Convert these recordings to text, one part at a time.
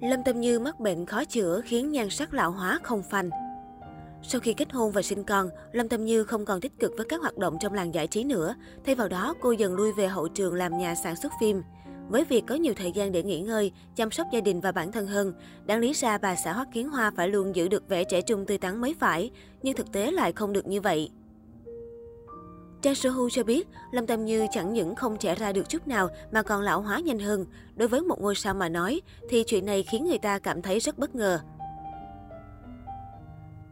Lâm Tâm Như mắc bệnh khó chữa khiến nhan sắc lão hóa không phanh. Sau khi kết hôn và sinh con, Lâm Tâm Như không còn tích cực với các hoạt động trong làng giải trí nữa. Thay vào đó, cô dần lui về hậu trường làm nhà sản xuất phim. Với việc có nhiều thời gian để nghỉ ngơi, chăm sóc gia đình và bản thân hơn, đáng lý ra bà xã Hoắc Kiến Hoa phải luôn giữ được vẻ trẻ trung tươi tắn mới phải, nhưng thực tế lại không được như vậy. Trang Sohu cho biết, Lâm Tâm Như chẳng những không trẻ ra được chút nào mà còn lão hóa nhanh hơn. Đối với một ngôi sao mà nói, thì chuyện này khiến người ta cảm thấy rất bất ngờ.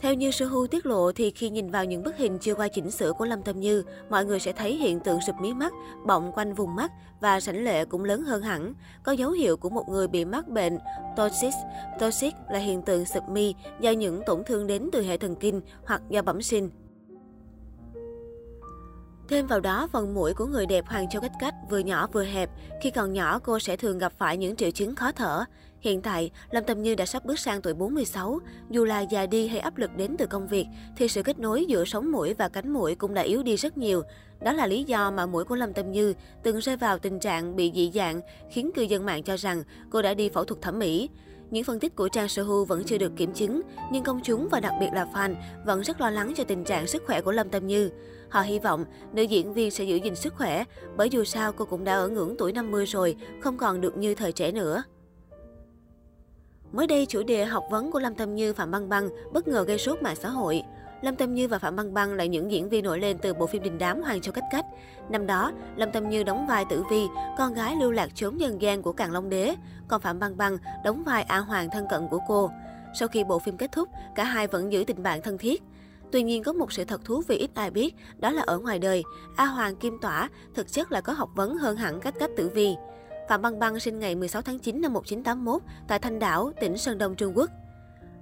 Theo như Sohu tiết lộ thì khi nhìn vào những bức hình chưa qua chỉnh sửa của Lâm Tâm Như, mọi người sẽ thấy hiện tượng sụp mí mắt, bọng quanh vùng mắt và sảnh lệ cũng lớn hơn hẳn, có dấu hiệu của một người bị mắc bệnh toxic. Toxic là hiện tượng sụp mi do những tổn thương đến từ hệ thần kinh hoặc do bẩm sinh. Thêm vào đó, phần mũi của người đẹp Hoàng Châu Cách Cách vừa nhỏ vừa hẹp. Khi còn nhỏ, cô sẽ thường gặp phải những triệu chứng khó thở. Hiện tại, Lâm Tâm Như đã sắp bước sang tuổi 46. Dù là già đi hay áp lực đến từ công việc, thì sự kết nối giữa sống mũi và cánh mũi cũng đã yếu đi rất nhiều. Đó là lý do mà mũi của Lâm Tâm Như từng rơi vào tình trạng bị dị dạng, khiến cư dân mạng cho rằng cô đã đi phẫu thuật thẩm mỹ. Những phân tích của Trang Sohu vẫn chưa được kiểm chứng, nhưng công chúng và đặc biệt là fan vẫn rất lo lắng cho tình trạng sức khỏe của Lâm Tâm Như. Họ hy vọng nữ diễn viên sẽ giữ gìn sức khỏe, bởi dù sao cô cũng đã ở ngưỡng tuổi 50 rồi, không còn được như thời trẻ nữa. Mới đây, chủ đề học vấn của Lâm Tâm Như Phạm Băng Băng bất ngờ gây sốt mạng xã hội. Lâm Tâm Như và Phạm Băng Băng là những diễn viên nổi lên từ bộ phim đình đám Hoàng Châu Cách Cách. Năm đó, Lâm Tâm Như đóng vai Tử Vi, con gái lưu lạc trốn nhân gian của Càn Long Đế, còn Phạm Băng Băng đóng vai A Hoàng thân cận của cô. Sau khi bộ phim kết thúc, cả hai vẫn giữ tình bạn thân thiết. Tuy nhiên có một sự thật thú vị ít ai biết, đó là ở ngoài đời, A Hoàng Kim Tỏa thực chất là có học vấn hơn hẳn cách cách tử vi. Phạm Băng Băng sinh ngày 16 tháng 9 năm 1981 tại Thanh Đảo, tỉnh Sơn Đông, Trung Quốc.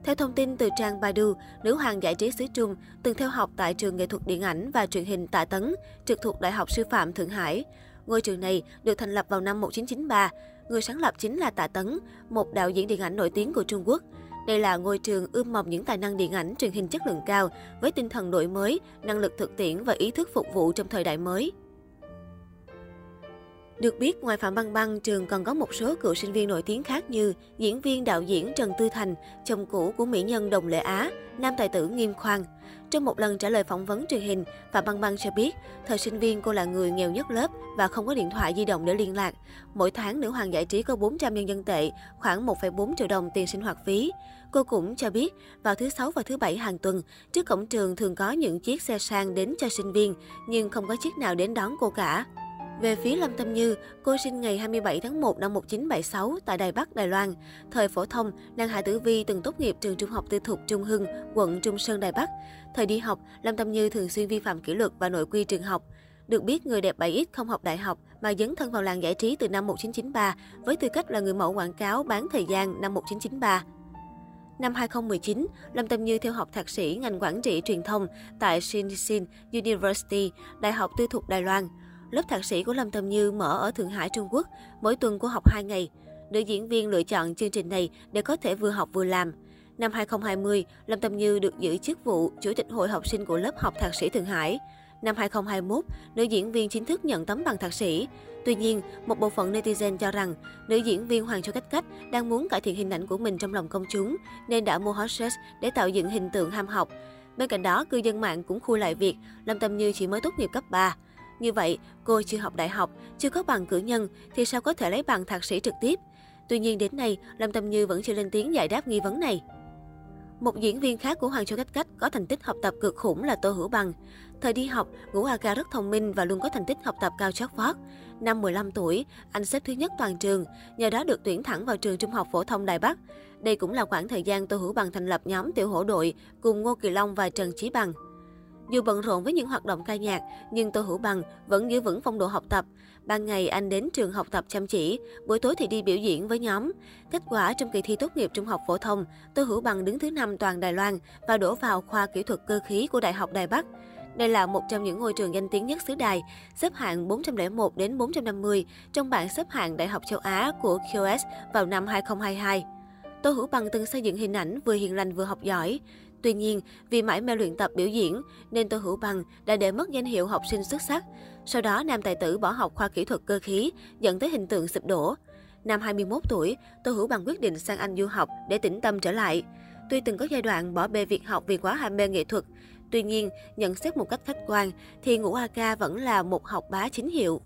Theo thông tin từ trang Baidu, nữ hoàng giải trí xứ Trung từng theo học tại trường nghệ thuật điện ảnh và truyền hình Tạ Tấn, trực thuộc Đại học Sư phạm Thượng Hải. Ngôi trường này được thành lập vào năm 1993. Người sáng lập chính là Tạ Tấn, một đạo diễn điện ảnh nổi tiếng của Trung Quốc. Đây là ngôi trường ươm mầm những tài năng điện ảnh truyền hình chất lượng cao với tinh thần đổi mới, năng lực thực tiễn và ý thức phục vụ trong thời đại mới. Được biết, ngoài Phạm Băng Băng, trường còn có một số cựu sinh viên nổi tiếng khác như diễn viên đạo diễn Trần Tư Thành, chồng cũ của mỹ nhân Đồng Lệ Á, nam tài tử Nghiêm Khoan. Trong một lần trả lời phỏng vấn truyền hình, Phạm Băng Băng cho biết, thời sinh viên cô là người nghèo nhất lớp và không có điện thoại di động để liên lạc. Mỗi tháng, nữ hoàng giải trí có 400 nhân dân tệ, khoảng 1,4 triệu đồng tiền sinh hoạt phí. Cô cũng cho biết, vào thứ Sáu và thứ Bảy hàng tuần, trước cổng trường thường có những chiếc xe sang đến cho sinh viên, nhưng không có chiếc nào đến đón cô cả. Về phía Lâm Tâm Như, cô sinh ngày 27 tháng 1 năm 1976 tại Đài Bắc, Đài Loan. Thời phổ thông, nàng Hạ Tử Vi từng tốt nghiệp trường trung học tư thục Trung Hưng, quận Trung Sơn, Đài Bắc. Thời đi học, Lâm Tâm Như thường xuyên vi phạm kỷ luật và nội quy trường học. Được biết, người đẹp 7X không học đại học mà dấn thân vào làng giải trí từ năm 1993 với tư cách là người mẫu quảng cáo bán thời gian năm 1993. Năm 2019, Lâm Tâm Như theo học thạc sĩ ngành quản trị truyền thông tại Shinshin University, Đại học Tư thục Đài Loan. Lớp thạc sĩ của Lâm Tâm Như mở ở Thượng Hải, Trung Quốc, mỗi tuần cô học 2 ngày. Nữ diễn viên lựa chọn chương trình này để có thể vừa học vừa làm. Năm 2020, Lâm Tâm Như được giữ chức vụ Chủ tịch Hội học sinh của lớp học thạc sĩ Thượng Hải. Năm 2021, nữ diễn viên chính thức nhận tấm bằng thạc sĩ. Tuy nhiên, một bộ phận netizen cho rằng nữ diễn viên Hoàng Châu Cách Cách đang muốn cải thiện hình ảnh của mình trong lòng công chúng, nên đã mua hot search để tạo dựng hình tượng ham học. Bên cạnh đó, cư dân mạng cũng khui lại việc Lâm Tâm Như chỉ mới tốt nghiệp cấp 3. Như vậy, cô chưa học đại học, chưa có bằng cử nhân thì sao có thể lấy bằng thạc sĩ trực tiếp? Tuy nhiên đến nay, Lâm Tâm Như vẫn chưa lên tiếng giải đáp nghi vấn này. Một diễn viên khác của Hoàng Châu Cách Cách có thành tích học tập cực khủng là Tô Hữu Bằng. Thời đi học, Ngũ A Ca rất thông minh và luôn có thành tích học tập cao chót vót. Năm 15 tuổi, anh xếp thứ nhất toàn trường, nhờ đó được tuyển thẳng vào trường Trung học phổ thông Đài Bắc. Đây cũng là khoảng thời gian Tô Hữu Bằng thành lập nhóm tiểu hổ đội cùng Ngô Kỳ Long và Trần Chí Bằng. Dù bận rộn với những hoạt động ca nhạc, nhưng Tô Hữu Bằng vẫn giữ vững phong độ học tập. Ban ngày anh đến trường học tập chăm chỉ, buổi tối thì đi biểu diễn với nhóm. Kết quả trong kỳ thi tốt nghiệp trung học phổ thông, Tô Hữu Bằng đứng thứ năm toàn Đài Loan và đổ vào khoa kỹ thuật cơ khí của Đại học Đài Bắc. Đây là một trong những ngôi trường danh tiếng nhất xứ Đài, xếp hạng 401 đến 450 trong bảng xếp hạng Đại học châu Á của QS vào năm 2022. Tô Hữu Bằng từng xây dựng hình ảnh vừa hiền lành vừa học giỏi. Tuy nhiên, vì mãi mê luyện tập biểu diễn, nên Tô Hữu Bằng đã để mất danh hiệu học sinh xuất sắc. Sau đó, nam tài tử bỏ học khoa kỹ thuật cơ khí, dẫn tới hình tượng sụp đổ. Năm 21 tuổi, Tô Hữu Bằng quyết định sang Anh du học để tĩnh tâm trở lại. Tuy từng có giai đoạn bỏ bê việc học vì quá ham mê nghệ thuật, tuy nhiên, nhận xét một cách khách quan thì Ngũ A Ca vẫn là một học bá chính hiệu.